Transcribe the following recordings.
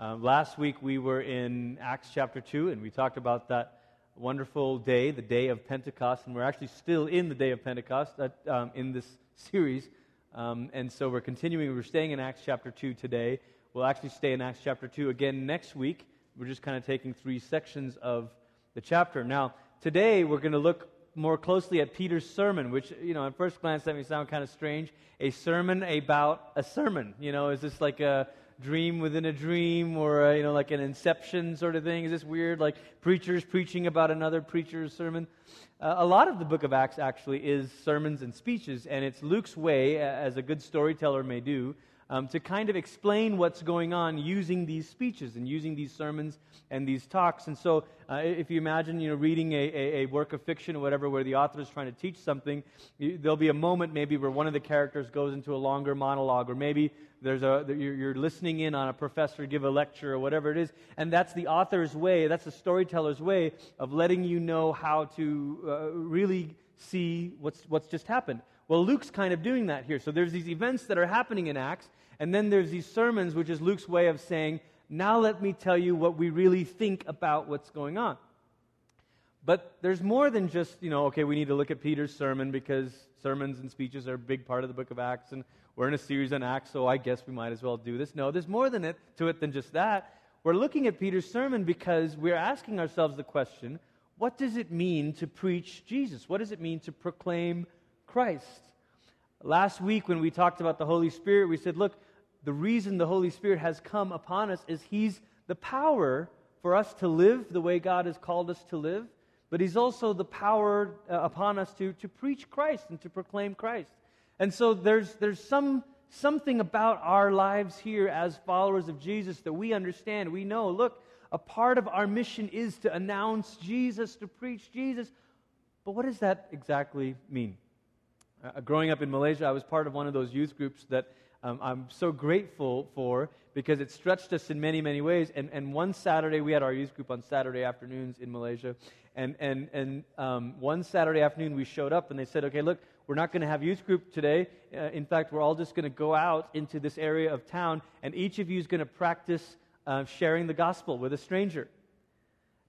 Uh, last week we were in Acts chapter 2, and we talked about that wonderful day, the day of Pentecost, and we're actually still in the day of Pentecost uh, um, in this series. Um, and so we're continuing, we're staying in Acts chapter 2 today. We'll actually stay in Acts chapter 2 again next week. We're just kind of taking three sections of the chapter. Now, today we're going to look more closely at Peter's sermon, which, you know, at first glance that may sound kind of strange. A sermon about a sermon. You know, is this like a dream within a dream or, a, uh, you know, like an inception sort of thing? Is this weird? Like preachers preaching about another preacher's sermon? Uh, a lot of the book of Acts actually is sermons and speeches, and it's Luke's way, as a good storyteller may do, um, to kind of explain what's going on using these speeches and using these sermons and these talks. And so, uh, if you imagine, you know, reading a, a, a, work of fiction or whatever, where the author is trying to teach something, there'll be a moment maybe where one of the characters goes into a longer monologue, or maybe there's a you're, you're listening in on a professor give a lecture or whatever it is, and that's the author's way, that's the storyteller's way of letting you know how to uh, really see what's what's just happened. Well, Luke's kind of doing that here. So there's these events that are happening in Acts, and then there's these sermons, which is Luke's way of saying, now let me tell you what we really think about what's going on. But there's more than just, you know, okay, we need to look at Peter's sermon because sermons and speeches are a big part of the book of Acts, and we're in a series on Acts, so I guess we might as well do this. No, there's more than it, to it than just that. We're looking at Peter's sermon because we're asking ourselves the question what does it mean to preach Jesus? What does it mean to proclaim Christ? Last week, when we talked about the Holy Spirit, we said, look, the reason the Holy Spirit has come upon us is He's the power for us to live the way God has called us to live, but He's also the power uh, upon us to, to preach Christ and to proclaim Christ. And so there's, there's some, something about our lives here as followers of Jesus that we understand. We know, look, a part of our mission is to announce Jesus, to preach Jesus. But what does that exactly mean? Uh, growing up in Malaysia, I was part of one of those youth groups that um, I'm so grateful for because it stretched us in many, many ways. And, and one Saturday, we had our youth group on Saturday afternoons in Malaysia. And, and, and um, one Saturday afternoon, we showed up and they said, okay, look, we're not going to have youth group today. Uh, in fact, we're all just going to go out into this area of town, and each of you is going to practice uh, sharing the gospel with a stranger.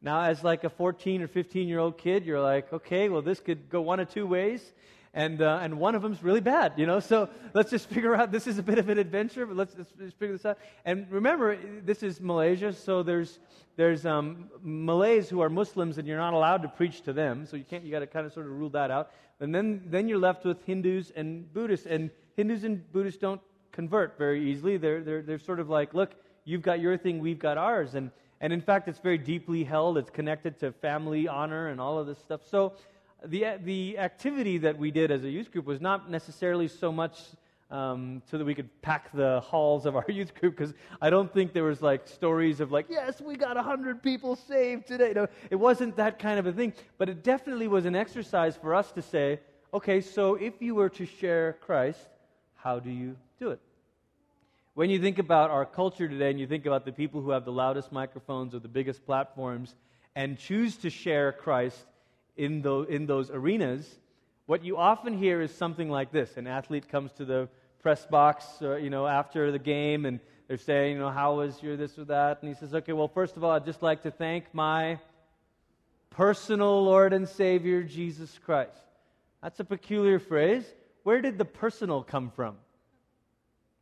Now, as like a 14 or 15 year old kid, you're like, okay, well, this could go one of two ways and, uh, and one of them's really bad, you know? So let's just figure out this is a bit of an adventure, but let's, let's just figure this out. And remember, this is Malaysia, so there's, there's um, Malays who are Muslims, and you're not allowed to preach to them, so you can't, you got to kind of sort of rule that out. And then, then you're left with Hindus and Buddhists, and Hindus and Buddhists don't convert very easily. They're, they're, they're sort of like, look, you've got your thing, we've got ours. And, and in fact, it's very deeply held. It's connected to family honor and all of this stuff. So the, the activity that we did as a youth group was not necessarily so much um, so that we could pack the halls of our youth group because I don't think there was like stories of like, yes, we got 100 people saved today. No, it wasn't that kind of a thing. But it definitely was an exercise for us to say, okay, so if you were to share Christ, how do you do it? When you think about our culture today and you think about the people who have the loudest microphones or the biggest platforms and choose to share Christ, in, the, in those arenas, what you often hear is something like this. An athlete comes to the press box, uh, you know, after the game, and they're saying, you know, how was your this or that? And he says, okay, well, first of all, I'd just like to thank my personal Lord and Savior, Jesus Christ. That's a peculiar phrase. Where did the personal come from?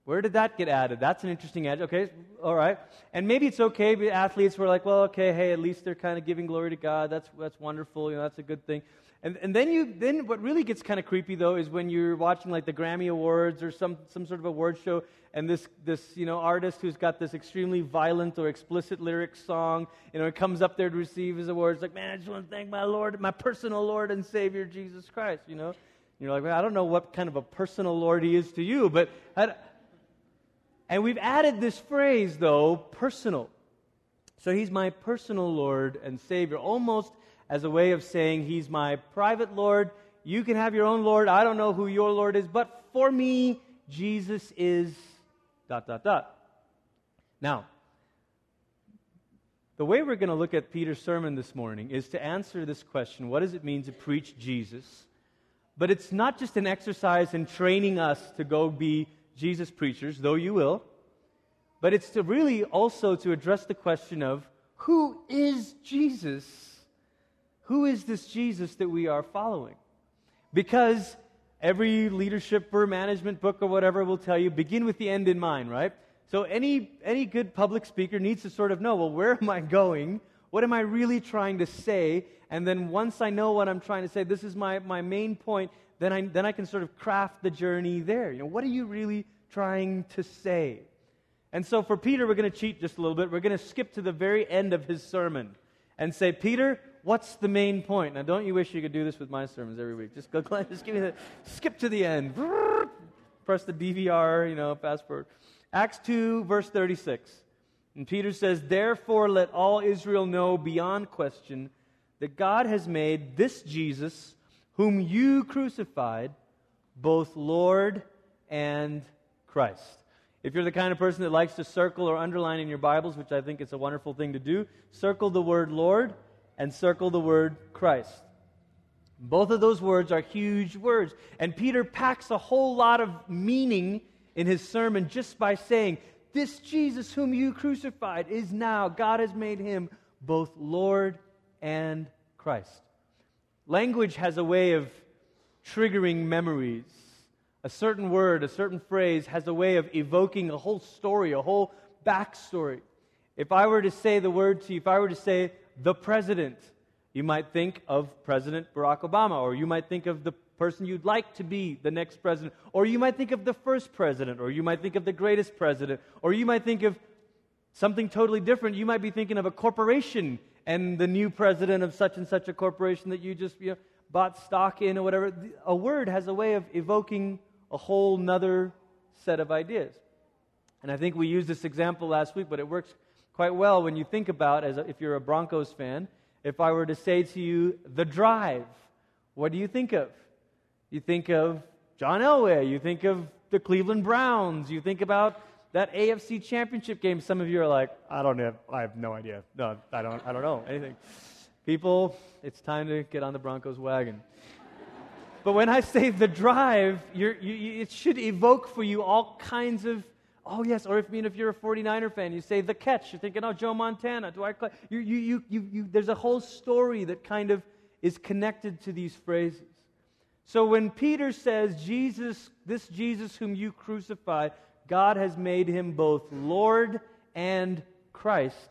Where did that get added? That's an interesting edge. Okay, all right. And maybe it's okay. But athletes were like, well, okay, hey, at least they're kind of giving glory to God. That's that's wonderful. You know, that's a good thing. And and then you then what really gets kind of creepy though is when you're watching like the Grammy Awards or some some sort of award show, and this this you know artist who's got this extremely violent or explicit lyric song, you know, comes up there to receive his awards. Like, man, I just want to thank my Lord, my personal Lord and Savior Jesus Christ. You know. You're like, well, I don't know what kind of a personal Lord he is to you, but I, and we've added this phrase, though, personal. So he's my personal Lord and Savior, almost as a way of saying he's my private Lord. You can have your own Lord. I don't know who your Lord is, but for me, Jesus is dot, dot, dot. Now, the way we're going to look at Peter's sermon this morning is to answer this question what does it mean to preach Jesus? But it's not just an exercise in training us to go be Jesus preachers, though you will. but it's to really also to address the question of who is Jesus? Who is this Jesus that we are following? Because every leadership or management book or whatever will tell you begin with the end in mind, right? So any any good public speaker needs to sort of know, well, where am I going? What am I really trying to say? And then once I know what I'm trying to say, this is my, my main point, then I, then I can sort of craft the journey there. You know, what are you really trying to say? And so for Peter, we're going to cheat just a little bit. We're going to skip to the very end of his sermon and say, Peter, what's the main point? Now, don't you wish you could do this with my sermons every week? Just go, just give me the, skip to the end. Press the DVR, you know, fast forward. Acts 2, verse 36. And Peter says, Therefore, let all Israel know beyond question that God has made this Jesus, whom you crucified, both Lord and Christ. If you're the kind of person that likes to circle or underline in your Bibles, which I think is a wonderful thing to do, circle the word Lord and circle the word Christ. Both of those words are huge words. And Peter packs a whole lot of meaning in his sermon just by saying, This Jesus whom you crucified is now, God has made him both Lord and Christ. Language has a way of triggering memories. A certain word, a certain phrase has a way of evoking a whole story, a whole backstory. If I were to say the word to you, if I were to say the president, you might think of President Barack Obama, or you might think of the person you'd like to be the next president, or you might think of the first president, or you might think of the greatest president, or you might think of something totally different. You might be thinking of a corporation and the new president of such and such a corporation that you just you know, bought stock in or whatever. A word has a way of evoking a whole nother set of ideas. And I think we used this example last week, but it works quite well when you think about, as a, if you're a Broncos fan, if I were to say to you, the drive, what do you think of? You think of John Elway, you think of the Cleveland Browns, you think about that AFC championship game. Some of you are like, I don't have, I have no idea. No, I don't, I don't know anything. People, it's time to get on the Broncos wagon. But when I say the drive, you, it should evoke for you all kinds of, oh yes, or if, I mean, if you're a 49er fan, you say the catch, you're thinking, oh, Joe Montana, do I, you, you, you, you, you, there's a whole story that kind of is connected to these phrases. So when Peter says, Jesus, this Jesus whom you crucified, God has made him both Lord and Christ,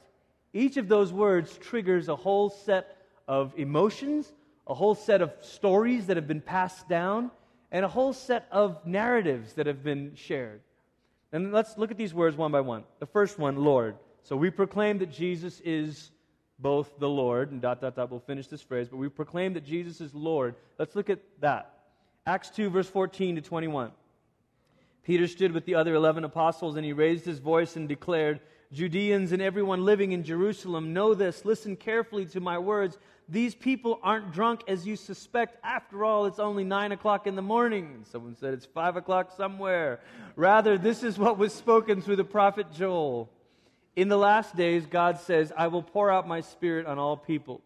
each of those words triggers a whole set of emotions, a whole set of stories that have been passed down, and a whole set of narratives that have been shared. And let's look at these words one by one. The first one, Lord. So we proclaim that Jesus is both the Lord, and dot, dot, dot, we'll finish this phrase, but we proclaim that Jesus is Lord. Let's look at that. Acts 2, verse 14 to 21. Peter stood with the other 11 apostles, and he raised his voice and declared, Judeans and everyone living in Jerusalem, know this. Listen carefully to my words. These people aren't drunk as you suspect. After all, it's only nine o'clock in the morning. Someone said it's five o'clock somewhere. Rather, this is what was spoken through the prophet Joel. In the last days, God says, I will pour out my spirit on all people,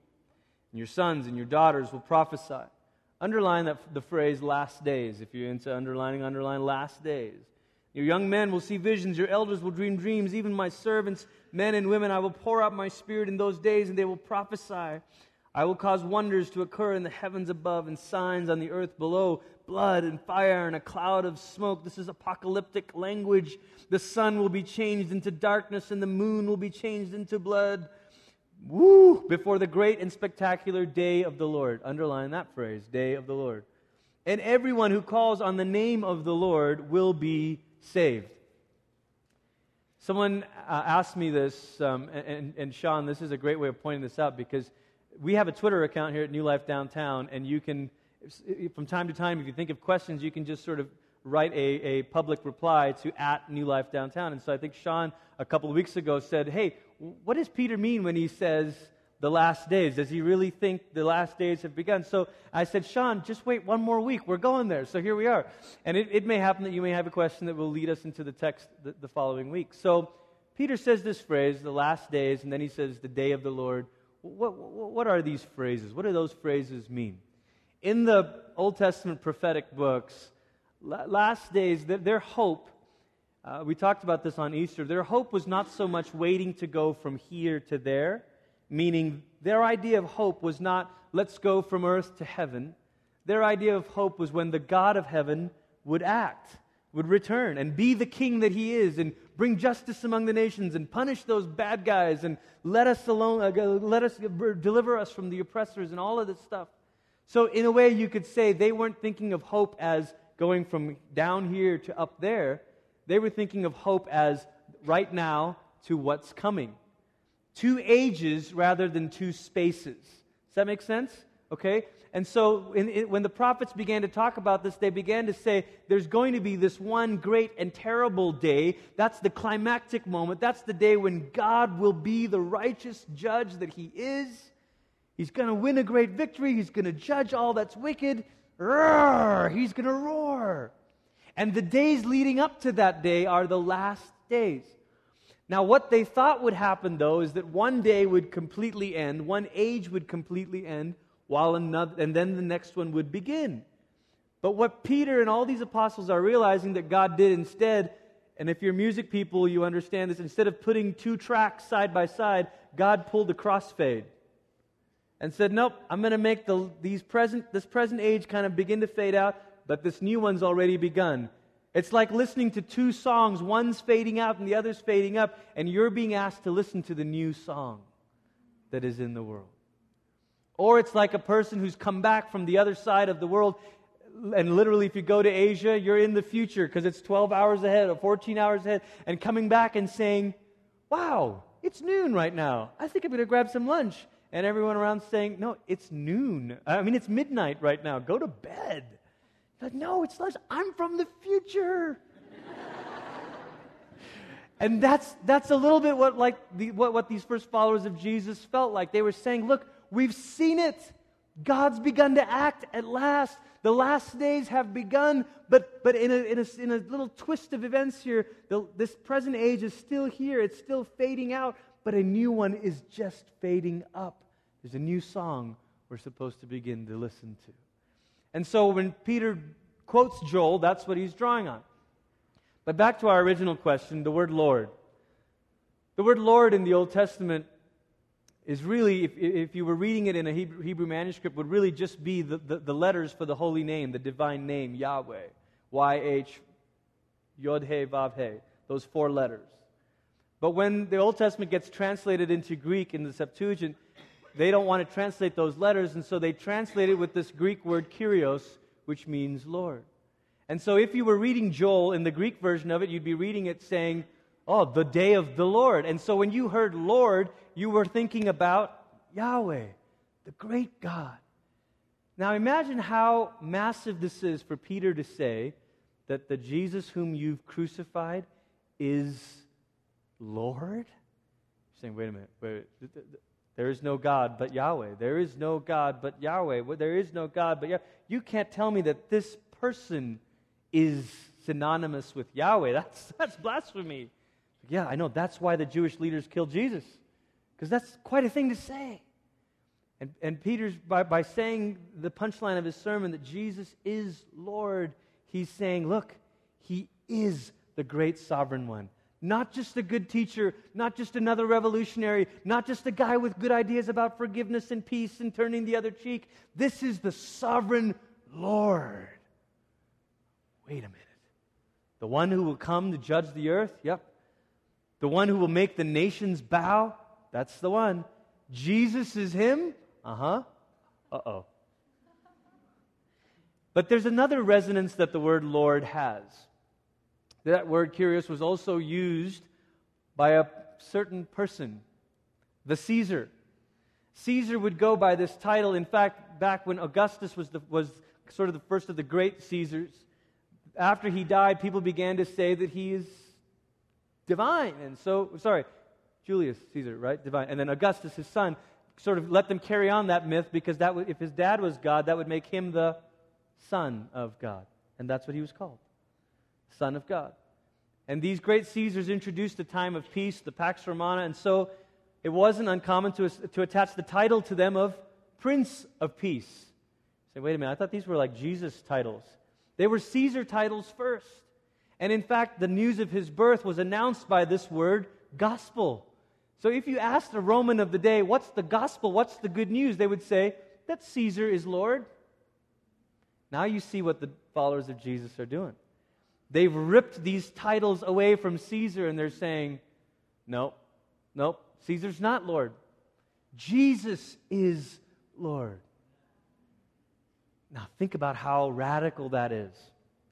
and your sons and your daughters will prophesy. Underline that, the phrase last days. If you're into underlining, underline last days. Your young men will see visions, your elders will dream dreams, even my servants, men and women, I will pour out my spirit in those days, and they will prophesy. I will cause wonders to occur in the heavens above and signs on the earth below blood and fire and a cloud of smoke. This is apocalyptic language. The sun will be changed into darkness and the moon will be changed into blood. Woo! Before the great and spectacular day of the Lord. Underline that phrase, day of the Lord. And everyone who calls on the name of the Lord will be saved. Someone uh, asked me this, um, and, and Sean, this is a great way of pointing this out because we have a Twitter account here at New Life Downtown, and you can, from time to time, if you think of questions, you can just sort of write a, a public reply to at New Life Downtown. And so I think Sean, a couple of weeks ago, said, Hey, what does Peter mean when he says the last days? Does he really think the last days have begun? So I said, Sean, just wait one more week. We're going there. So here we are. And it, it may happen that you may have a question that will lead us into the text the, the following week. So Peter says this phrase, the last days, and then he says the day of the Lord what, what are these phrases? What do those phrases mean? In the Old Testament prophetic books, last days, their hope Uh, we talked about this on Easter. Their hope was not so much waiting to go from here to there, meaning their idea of hope was not let's go from earth to heaven. Their idea of hope was when the God of heaven would act, would return, and be the king that he is, and bring justice among the nations, and punish those bad guys, and let us alone, uh, let us deliver us from the oppressors, and all of this stuff. So, in a way, you could say they weren't thinking of hope as going from down here to up there. They were thinking of hope as right now to what's coming. Two ages rather than two spaces. Does that make sense? Okay? And so in, in, when the prophets began to talk about this, they began to say there's going to be this one great and terrible day. That's the climactic moment. That's the day when God will be the righteous judge that He is. He's going to win a great victory. He's going to judge all that's wicked. Roar! He's going to roar. And the days leading up to that day are the last days. Now, what they thought would happen, though, is that one day would completely end, one age would completely end, while another, and then the next one would begin. But what Peter and all these apostles are realizing that God did instead, and if you're music people, you understand this, instead of putting two tracks side by side, God pulled a crossfade and said, Nope, I'm going to make the, these present, this present age kind of begin to fade out, but this new one's already begun. It's like listening to two songs, one's fading out and the other's fading up, and you're being asked to listen to the new song that is in the world. Or it's like a person who's come back from the other side of the world, and literally, if you go to Asia, you're in the future because it's 12 hours ahead or 14 hours ahead, and coming back and saying, Wow, it's noon right now. I think I'm going to grab some lunch. And everyone around saying, No, it's noon. I mean, it's midnight right now. Go to bed. But no, it's lunch. I'm from the future. and that's, that's a little bit what, like the, what, what these first followers of Jesus felt like. They were saying, look, we've seen it. God's begun to act at last. The last days have begun, but, but in, a, in, a, in a little twist of events here, the, this present age is still here. It's still fading out, but a new one is just fading up. There's a new song we're supposed to begin to listen to. And so when Peter quotes Joel, that's what he's drawing on. But back to our original question the word Lord. The word Lord in the Old Testament is really, if, if you were reading it in a Hebrew, Hebrew manuscript, would really just be the, the, the, letters for the holy name, the divine name, Yahweh. Y H, Yod He, Vav He. Those four letters. But when the Old Testament gets translated into Greek in the Septuagint, they don't want to translate those letters, and so they translate it with this Greek word kyrios, which means Lord. And so if you were reading Joel in the Greek version of it, you'd be reading it saying, Oh, the day of the Lord. And so when you heard Lord, you were thinking about Yahweh, the great God. Now imagine how massive this is for Peter to say that the Jesus whom you've crucified is Lord. You're saying, wait a minute, wait, there is no God but Yahweh. There is no God but Yahweh. There is no God but Yahweh. You can't tell me that this person is synonymous with Yahweh. That's, that's blasphemy. Yeah, I know. That's why the Jewish leaders killed Jesus, because that's quite a thing to say. And, and Peter's, by, by saying the punchline of his sermon that Jesus is Lord, he's saying, look, he is the great sovereign one. Not just a good teacher, not just another revolutionary, not just a guy with good ideas about forgiveness and peace and turning the other cheek. This is the sovereign Lord. Wait a minute. The one who will come to judge the earth? Yep. The one who will make the nations bow? That's the one. Jesus is him? Uh huh. Uh oh. But there's another resonance that the word Lord has. That word kyrios was also used by a certain person, the Caesar. Caesar would go by this title. In fact, back when Augustus was, the, was sort of the first of the great Caesars, after he died, people began to say that he is divine. And so, sorry, Julius Caesar, right? Divine. And then Augustus, his son, sort of let them carry on that myth because that if his dad was God, that would make him the son of God. And that's what he was called. Son of God. And these great Caesars introduced a time of peace, the Pax Romana, and so it wasn't uncommon to, to attach the title to them of Prince of Peace. say, wait a minute, I thought these were like Jesus titles. They were Caesar titles first. And in fact, the news of his birth was announced by this word, gospel. So if you asked a Roman of the day, what's the gospel? What's the good news? They would say that Caesar is Lord. Now you see what the followers of Jesus are doing. They've ripped these titles away from Caesar and they're saying, nope, nope, Caesar's not Lord. Jesus is Lord. Now think about how radical that is.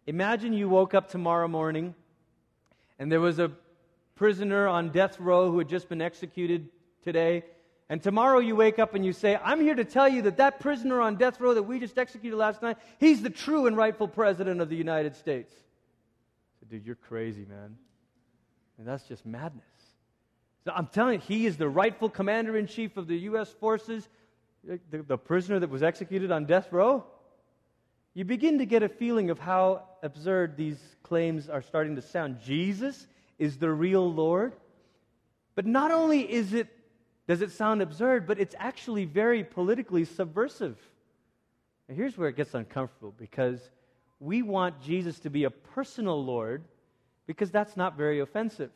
Imagine you woke up tomorrow morning and there was a prisoner on death row who had just been executed today. And tomorrow you wake up and you say, I'm here to tell you that that prisoner on death row that we just executed last night, he's the true and rightful president of the United States. Dude, you're crazy, man. And that's just madness. So I'm telling you, he is the rightful commander in chief of the U.S. forces, eh, the, the prisoner that was executed on death row. You begin to get a feeling of how absurd these claims are starting to sound. Jesus is the real Lord. But not only is it, does it sound absurd, but it's actually very politically subversive. And here's where it gets uncomfortable because we want Jesus to be a personal Lord because that's not very offensive.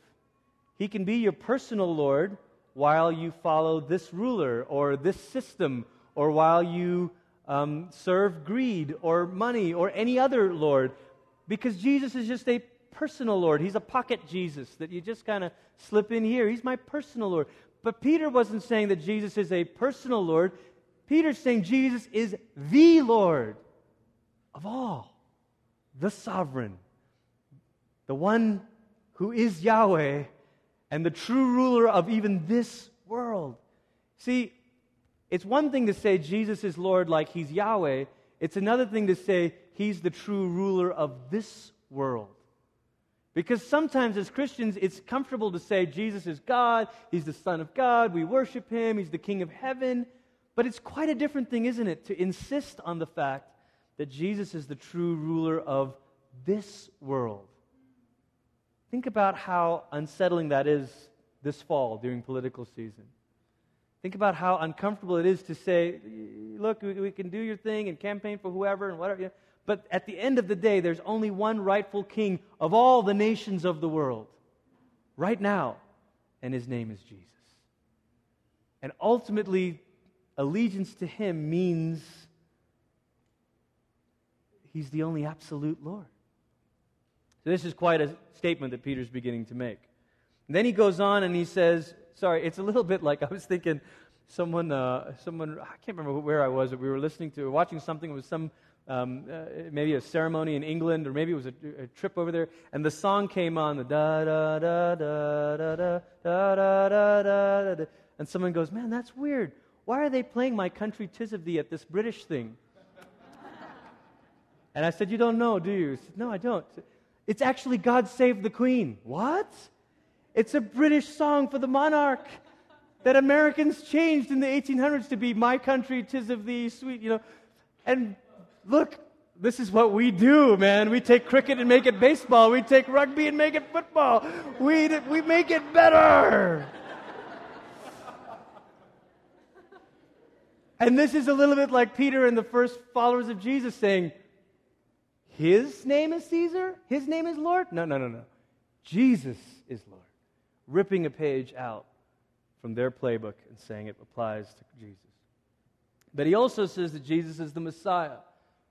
He can be your personal Lord while you follow this ruler or this system or while you um, serve greed or money or any other Lord because Jesus is just a personal Lord. He's a pocket Jesus that you just kind of slip in here. He's my personal Lord. But Peter wasn't saying that Jesus is a personal Lord. Peter's saying Jesus is the Lord of all, the sovereign, the one who is Yahweh and the true ruler of even this world. See, it's one thing to say Jesus is Lord like he's Yahweh, it's another thing to say he's the true ruler of this world. Because sometimes as Christians, it's comfortable to say Jesus is God, He's the Son of God, we worship Him, He's the King of heaven. But it's quite a different thing, isn't it, to insist on the fact that Jesus is the true ruler of this world. Think about how unsettling that is this fall during political season. Think about how uncomfortable it is to say, look, we, can do your thing and campaign for whoever and whatever. But at the end of the day, there's only one rightful king of all the nations of the world right now, and his name is Jesus. And ultimately, allegiance to him means he's the only absolute Lord. So, this is quite a statement that Peter's beginning to make. And then he goes on and he says, sorry, it's a little bit like I was thinking someone, uh, someone I can't remember where I was, but we were listening to, watching something with some um, uh, maybe a ceremony in England, or maybe it was a, a, trip over there, and the song came on, the da da da da da da da da da da da, and someone goes, "Man, that's weird. Why are they playing my country tis of thee at this British thing?" And I said, "You don't know, do you?" Said, "No, I don't." It's actually God Save the Queen. What? It's a British song for the monarch that Americans changed in the 1800s to be "My country tis of thee, sweet," you know, and look, this is what we do, man. We take cricket and make it baseball. We take rugby and make it football. We, we make it better. and this is a little bit like Peter and the first followers of Jesus saying, His name is Caesar? His name is Lord? No, no, no, no. Jesus is Lord. Ripping a page out from their playbook and saying it applies to Jesus. But he also says that Jesus is the Messiah.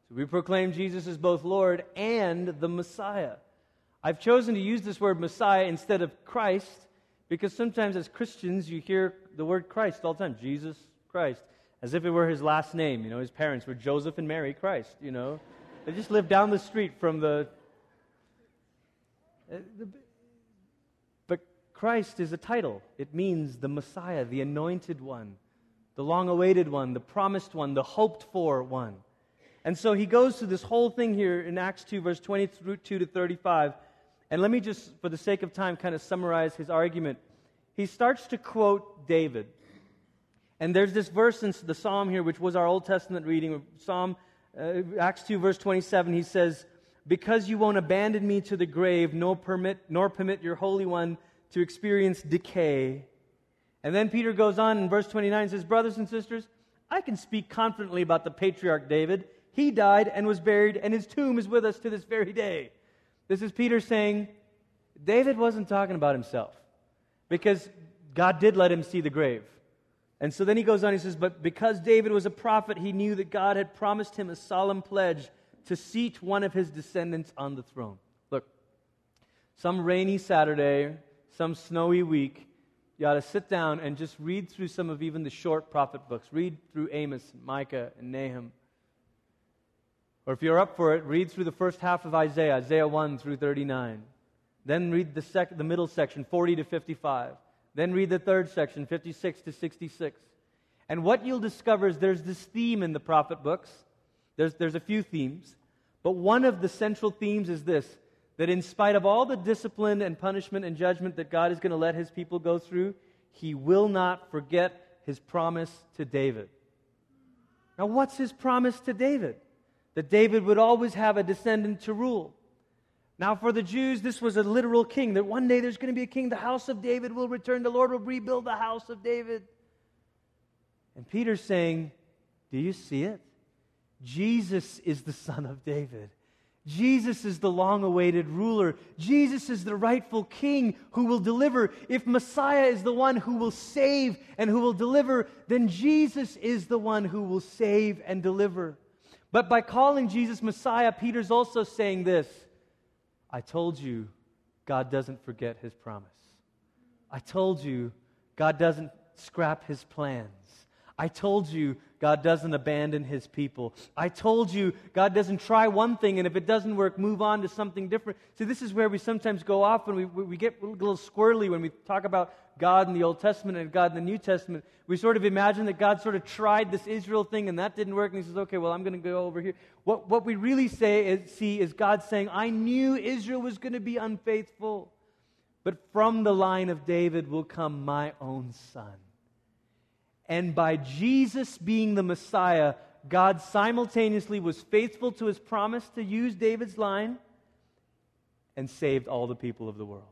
So we proclaim Jesus as both Lord and the Messiah. I've chosen to use this word Messiah instead of Christ because sometimes as Christians you hear the word Christ all the time Jesus Christ, as if it were his last name. You know, his parents were Joseph and Mary Christ, you know. They just lived down the street from the. Uh, but Christ is a title, it means the Messiah, the anointed one, the long awaited one, the promised one, the hoped for one. And so he goes through this whole thing here in Acts 2, verse 22 to 35. And let me just, for the sake of time, kind of summarize his argument. He starts to quote David. And there's this verse in the psalm here, which was our Old Testament reading, Psalm uh, Acts 2, verse 27. He says, Because you won't abandon me to the grave, nor permit, nor permit your Holy One to experience decay. And then Peter goes on in verse 29 and says, Brothers and sisters, I can speak confidently about the patriarch David he died and was buried, and his tomb is with us to this very day. This is Peter saying, David wasn't talking about himself because God did let him see the grave. And so then he goes on, he says, But because David was a prophet, he knew that God had promised him a solemn pledge to seat one of his descendants on the throne. Look, some rainy Saturday, some snowy week, you ought to sit down and just read through some of even the short prophet books. Read through Amos, and Micah, and Nahum. Or if you're up for it, read through the first half of Isaiah, Isaiah 1 through 39. Then read the, sec- the middle section, 40 to 55. Then read the third section, 56 to 66. And what you'll discover is there's this theme in the prophet books. There's, there's a few themes. But one of the central themes is this that in spite of all the discipline and punishment and judgment that God is going to let his people go through, he will not forget his promise to David. Now, what's his promise to David? That David would always have a descendant to rule. Now, for the Jews, this was a literal king, that one day there's going to be a king. The house of David will return. The Lord will rebuild the house of David. And Peter's saying, Do you see it? Jesus is the son of David. Jesus is the long awaited ruler. Jesus is the rightful king who will deliver. If Messiah is the one who will save and who will deliver, then Jesus is the one who will save and deliver. But by calling Jesus Messiah, Peter's also saying this I told you God doesn't forget his promise. I told you God doesn't scrap his plans. I told you God doesn't abandon his people. I told you God doesn't try one thing and if it doesn't work, move on to something different. See, this is where we sometimes go off and we, we get a little squirrely when we talk about God in the Old Testament and God in the New Testament. We sort of imagine that God sort of tried this Israel thing and that didn't work and he says, okay, well, I'm going to go over here. What, what we really say is, see is God saying, I knew Israel was going to be unfaithful, but from the line of David will come my own son. And by Jesus being the Messiah, God simultaneously was faithful to his promise to use David's line and saved all the people of the world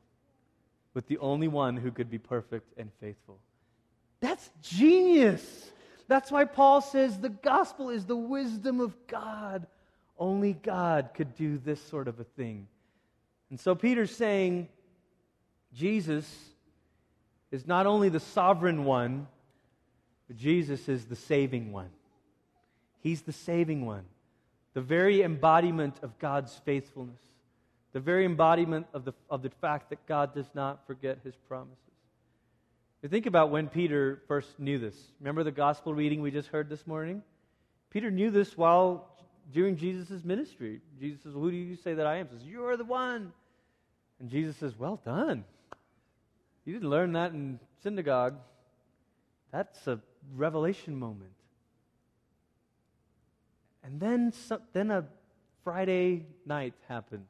with the only one who could be perfect and faithful. That's genius. That's why Paul says the gospel is the wisdom of God. Only God could do this sort of a thing. And so Peter's saying Jesus is not only the sovereign one but Jesus is the saving one. He's the saving one, the very embodiment of God's faithfulness, the very embodiment of the, of the fact that God does not forget his promises. You think about when Peter first knew this. Remember the gospel reading we just heard this morning? Peter knew this while during Jesus' ministry. Jesus says, Who do you say that I am? He says, You're the one. And Jesus says, Well done. You didn't learn that in synagogue. That's a revelation moment. And then, then a Friday night happened.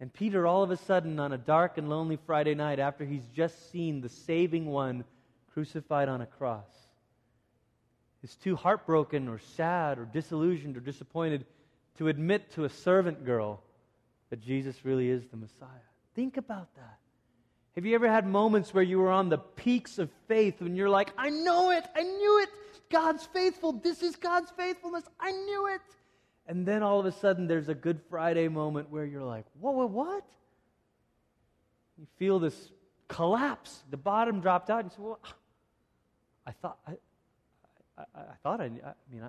And Peter, all of a sudden, on a dark and lonely Friday night, after he's just seen the saving one crucified on a cross, is too heartbroken or sad or disillusioned or disappointed to admit to a servant girl that Jesus really is the Messiah. Think about that. Have you ever had moments where you were on the peaks of faith when you're like, I know it, I knew it, God's faithful, this is God's faithfulness, I knew it. And then all of a sudden there's a Good Friday moment where you're like, whoa, whoa what? You feel this collapse. The bottom dropped out. And you say, well, I thought, I, I, I thought I, I mean, I.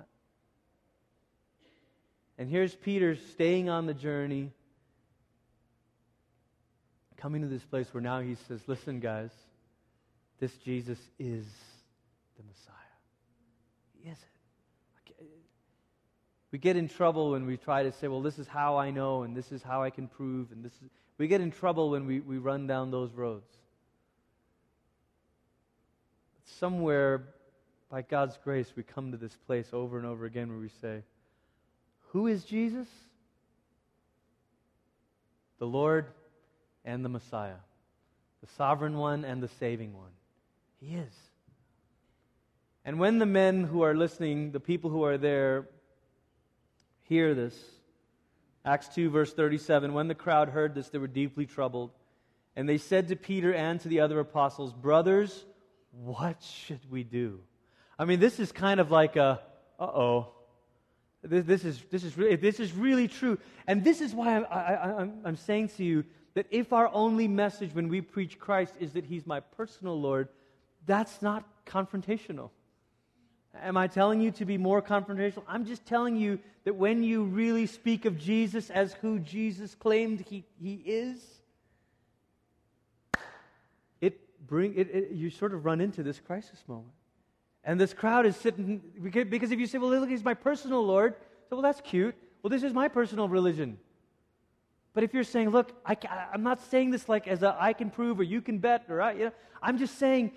And here's Peter staying on the journey coming to this place where now he says, Listen, guys, this Jesus is the Messiah. He is it. We get in trouble when we try to say, Well, this is how I know, and this is how I can prove, and this is. We get in trouble when we, we run down those roads. But Somewhere, by God's grace, we come to this place over and over again where we say, Who is Jesus? The Lord and the Messiah, the sovereign one and the saving one. He is. And when the men who are listening, the people who are there, hear this, Acts 2, verse 37, when the crowd heard this, they were deeply troubled. And they said to Peter and to the other apostles, Brothers, what should we do? I mean, this is kind of like a, uh oh. This, this, is, this, is really, this is really true. And this is why I'm, I, I'm, I'm saying to you that if our only message when we preach Christ is that He's my personal Lord, that's not confrontational. Am I telling you to be more confrontational? I'm just telling you that when you really speak of Jesus as who Jesus claimed He, he is, it bring it, it, you sort of run into this crisis moment. And this crowd is sitting, because if you say, well, look, he's my personal Lord, so, well, that's cute. Well, this is my personal religion. But if you're saying, look, I, am not saying this like as a I can prove or you can bet, or I, you know, I'm just saying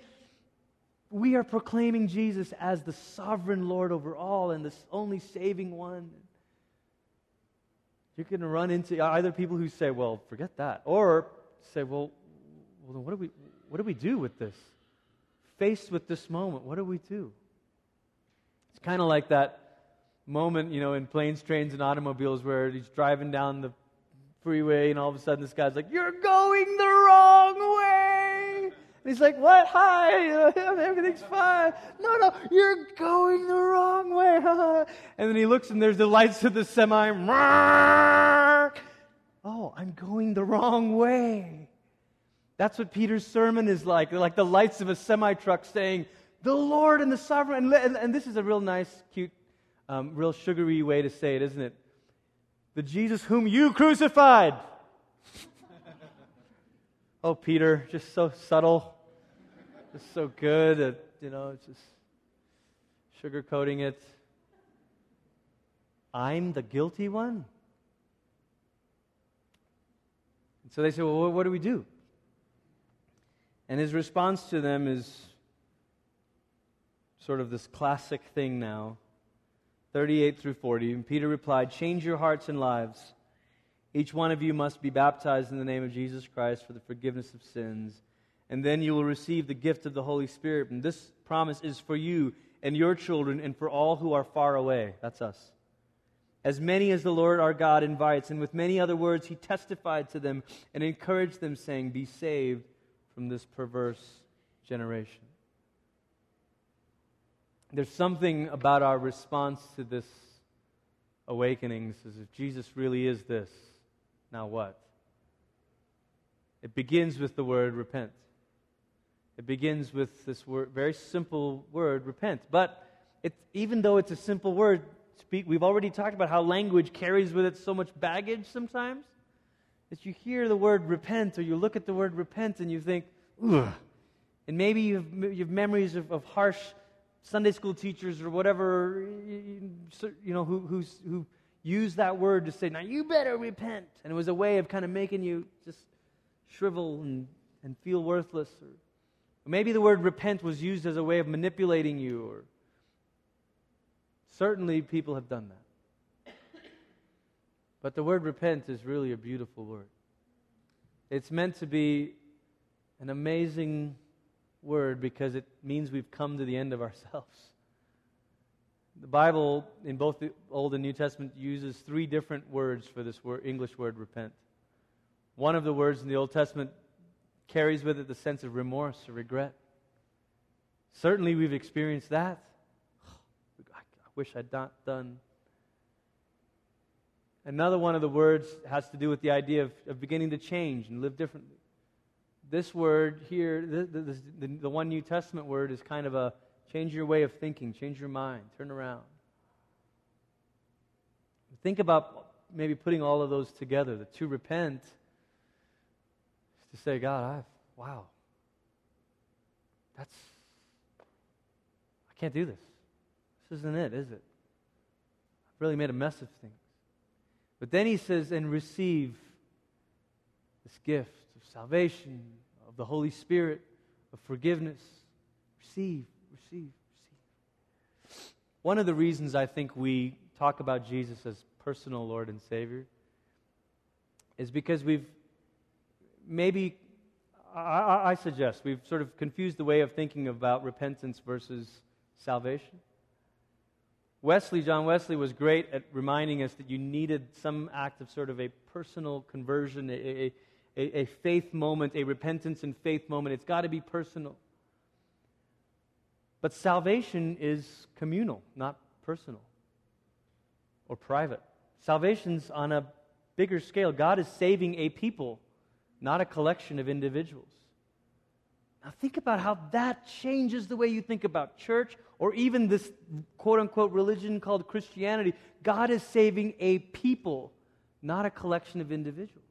we are proclaiming Jesus as the sovereign Lord over all and the only saving one. You're going to run into either people who say, well, forget that, or say, well, well then what do we, what do we do with this? faced with this moment, what do we do? It's kind of like that moment, you know, in planes, trains, and automobiles where he's driving down the freeway and all of a sudden this guy's like, You're going the wrong way. And he's like, What? Hi, everything's fine. No, no, you're going the wrong way. and then he looks and there's the lights of the semi. Oh, I'm going the wrong way. That's what Peter's sermon is like. Like the lights of a semi truck saying, The Lord and the sovereign. And, and, this is a real nice, cute, um, real sugary way to say it, isn't it? The Jesus whom you crucified. oh, Peter, just so subtle, just so good at, you know, just sugarcoating it. I'm the guilty one. And so they say, Well, what do we do? And his response to them is sort of this classic thing now 38 through 40. And Peter replied, Change your hearts and lives. Each one of you must be baptized in the name of Jesus Christ for the forgiveness of sins, and then you will receive the gift of the Holy Spirit. And this promise is for you and your children and for all who are far away. That's us. As many as the Lord our God invites. And with many other words, he testified to them and encouraged them, saying, Be saved from this perverse generation. There's something about our response to this awakening says if Jesus really is this, now what? It begins with the word repent. It begins with this word, very simple word, repent. But it's, even though it's a simple word, speak, we've already talked about how language carries with it so much baggage sometimes that you hear the word repent or you look at the word repent and you think, ugh. And maybe you have, you have memories of, of harsh Sunday school teachers or whatever, you know, who, who's, who use that word to say, now you better repent. And it was a way of kind of making you just shrivel and, and feel worthless. Or, or maybe the word repent was used as a way of manipulating you. Or certainly people have done that. But the word repent is really a beautiful word. It's meant to be an amazing word because it means we've come to the end of ourselves. The Bible, in both the Old and New Testament, uses three different words for this word, English word repent. One of the words in the Old Testament carries with it the sense of remorse or regret. Certainly, we've experienced that. I wish I'd not done Another one of the words has to do with the idea of, of beginning to change and live differently. This word here, the, the, the, the one New Testament word, is kind of a change your way of thinking, change your mind, turn around. Think about maybe putting all of those together. The to repent is to say, God, I've, wow, that's, I can't do this. This isn't it, is it? I've really made a mess of things. But then he says, and receive this gift of salvation, of the Holy Spirit, of forgiveness. Receive, receive, receive. One of the reasons I think we talk about Jesus as personal Lord and Savior is because we've maybe, I, I suggest, we've sort of confused the way of thinking about repentance versus salvation. Wesley, John Wesley, was great at reminding us that you needed some act of sort of a personal conversion, a, a, a faith moment, a repentance and faith moment. It's got to be personal. But salvation is communal, not personal. or private. Salvation's on a bigger scale. God is saving a people, not a collection of individuals. Now, think about how that changes the way you think about church or even this quote unquote religion called Christianity. God is saving a people, not a collection of individuals.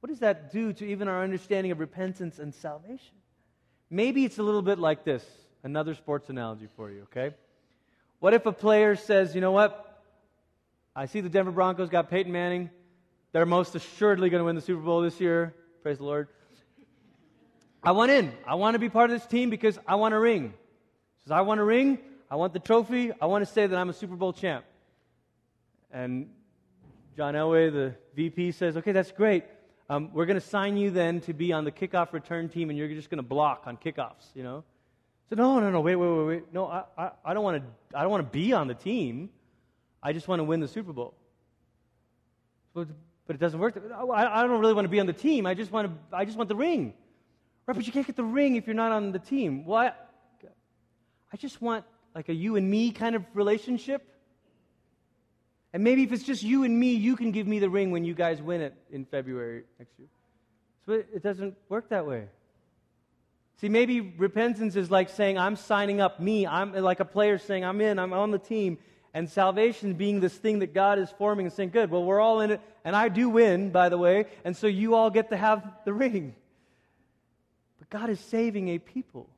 What does that do to even our understanding of repentance and salvation? Maybe it's a little bit like this another sports analogy for you, okay? What if a player says, you know what? I see the Denver Broncos got Peyton Manning. They're most assuredly going to win the Super Bowl this year. Praise the Lord. I want in. I want to be part of this team because I want a ring. Says, I want a ring. I want the trophy. I want to say that I'm a Super Bowl champ. And John Elway, the VP, says, okay, that's great. Um, we're going to sign you then to be on the kickoff return team, and you're just going to block on kickoffs, you know? So no, no, no, wait, wait, wait, wait. No, I, I, I don't want to. Be on the team. I just want to win the Super Bowl. But, but it doesn't work. I, I don't really want to be on the team. I just want to. I just want the ring. Right, but you can't get the ring if you're not on the team. Well, I, I just want like a you and me kind of relationship. And maybe if it's just you and me, you can give me the ring when you guys win it in February next year. So it, doesn't work that way. See, maybe repentance is like saying, I'm signing up me. I'm like a player saying, I'm in, I'm on the team. And salvation being this thing that God is forming and saying, Good, well, we're all in it. And I do win, by the way. And so you all get to have the ring. But God is saving a people.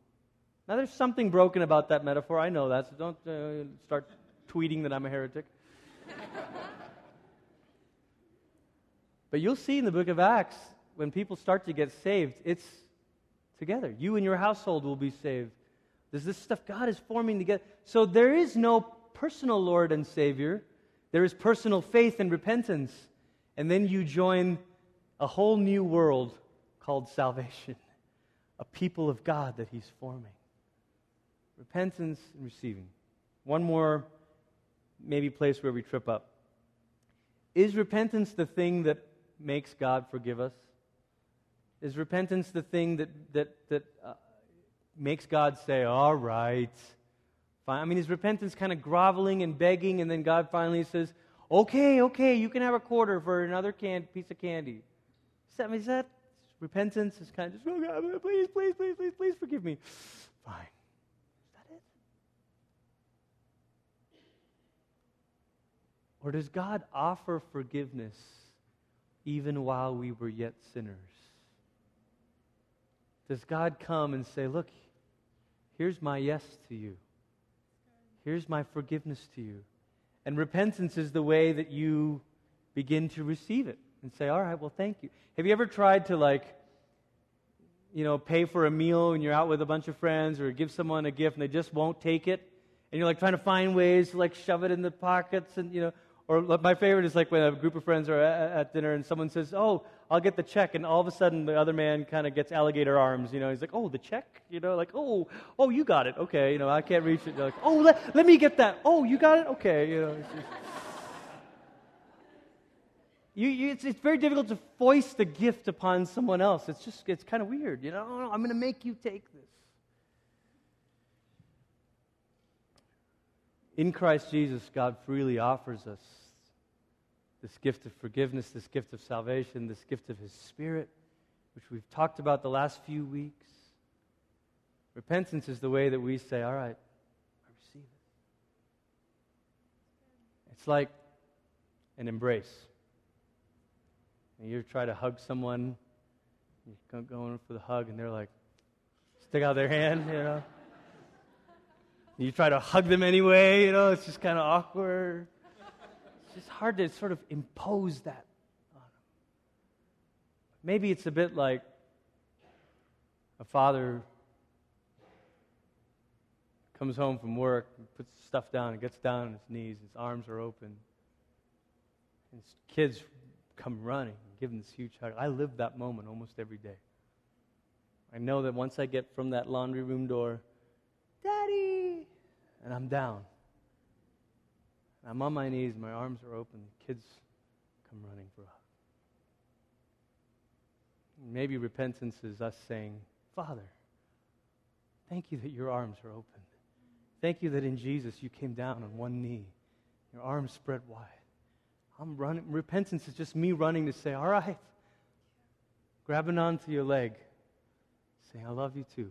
Now, there's something broken about that metaphor. I know that. So don't uh, start tweeting that I'm a heretic. But you'll see in the book of Acts, when people start to get saved, it's together. You and your household will be saved. There's this stuff God is forming together. So there is no personal Lord and Savior. There is personal faith and repentance. And then you join a whole new world called salvation, a people of God that He's forming. Repentance and receiving. One more, maybe, place where we trip up. Is repentance the thing that makes God forgive us? Is repentance the thing that, that, that uh, makes God say, all right? Fine. I mean, is repentance kind of groveling and begging, and then God finally says, okay, okay, you can have a quarter for another can- piece of candy? Is that, is that repentance? Is kind of just, oh God, please, please, please, please, please forgive me. Fine. Is that it? Or does God offer forgiveness even while we were yet sinners? Does God come and say, Look, here's my yes to you, here's my forgiveness to you? And repentance is the way that you begin to receive it and say, All right, well, thank you. Have you ever tried to, like, you know, pay for a meal and you're out with a bunch of friends or give someone a gift and they just won't take it? And you're like trying to find ways to like shove it in the pockets and, you know, or my favorite is like when a group of friends are at, at dinner and someone says, Oh, I'll get the check. And all of a sudden the other man kind of gets alligator arms. You know, he's like, Oh, the check? You know, like, Oh, oh, you got it. Okay. You know, I can't reach it. They're like, Oh, let, let me get that. Oh, you got it? Okay. You know, it's, just... you, you, it's, it's very difficult to foist the gift upon someone else. It's just, it's kind of weird. You know, oh, I'm going to make you take this. In Christ Jesus, God freely offers us this gift of forgiveness, this gift of salvation, this gift of His Spirit, which we've talked about the last few weeks. Repentance is the way that we say, All right, I receive it. It's like an embrace. And you try to hug someone, you're going for the hug, and they're like, stick out their hand, you know. You try to hug them anyway, you know, it's just kind of awkward it's hard to sort of impose that on them. Maybe it's a bit like a father comes home from work and puts stuff down and gets down on his knees, his arms are open. His kids come running and give him this huge hug. I live that moment almost every day. I know that once I get from that laundry room door, Daddy, and I'm down. I'm on my knees, my arms are open, the kids come running for hug. Maybe repentance is us saying, Father, thank you that your arms are open. Thank you that in Jesus you came down on one knee, your arms spread wide. I'm running. Repentance is just me running to say, all right, grabbing onto your leg, saying, I love you too.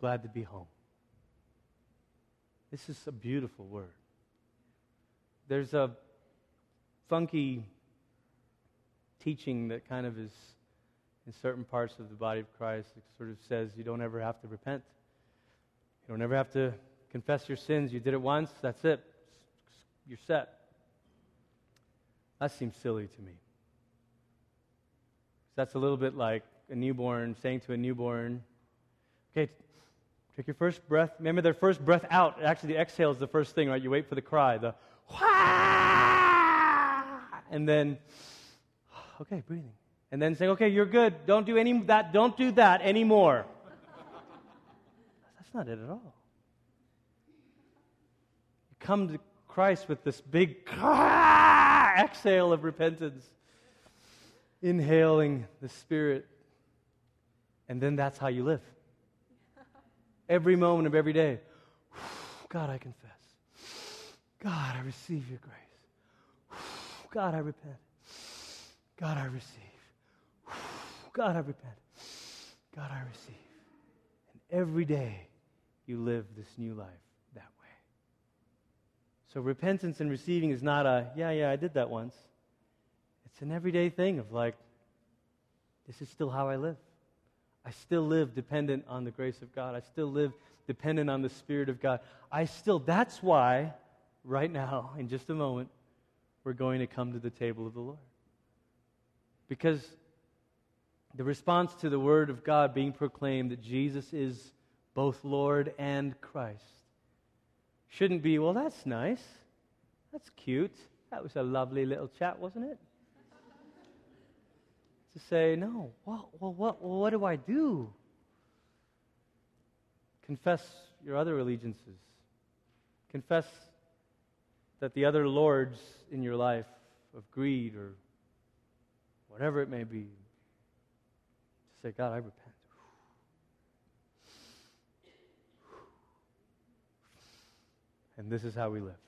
Glad to be home. This is a beautiful word. There's a funky teaching that kind of is in certain parts of the body of Christ. It sort of says you don't ever have to repent. You don't ever have to confess your sins. You did it once, that's it. You're set. That seems silly to me. That's a little bit like a newborn saying to a newborn, okay, take your first breath. Remember their first breath out. Actually, the exhale is the first thing, right? You wait for the cry, the and then, okay, breathing. And then saying, okay, you're good. Don't do any that. Don't do that anymore. That's not it at all. You come to Christ with this big exhale of repentance, inhaling the Spirit, and then that's how you live. Every moment of every day. God, I confess. God, I receive your grace. God, I repent. God, I receive. God, I repent. God, I receive. And every day you live this new life that way. So repentance and receiving is not a, yeah, yeah, I did that once. It's an everyday thing of like, this is still how I live. I still live dependent on the grace of God. I still live dependent on the Spirit of God. I still, that's why, right now, in just a moment, we're going to come to the table of the Lord. Because the response to the Word of God being proclaimed that Jesus is both Lord and Christ shouldn't be, well, that's nice. That's cute. That was a lovely little chat, wasn't it? To say, no, well, well, what, well, what do I do? Confess your other allegiances. Confess that the other lords in your life of greed or whatever it may be, to say, God, I repent. And this is how we live.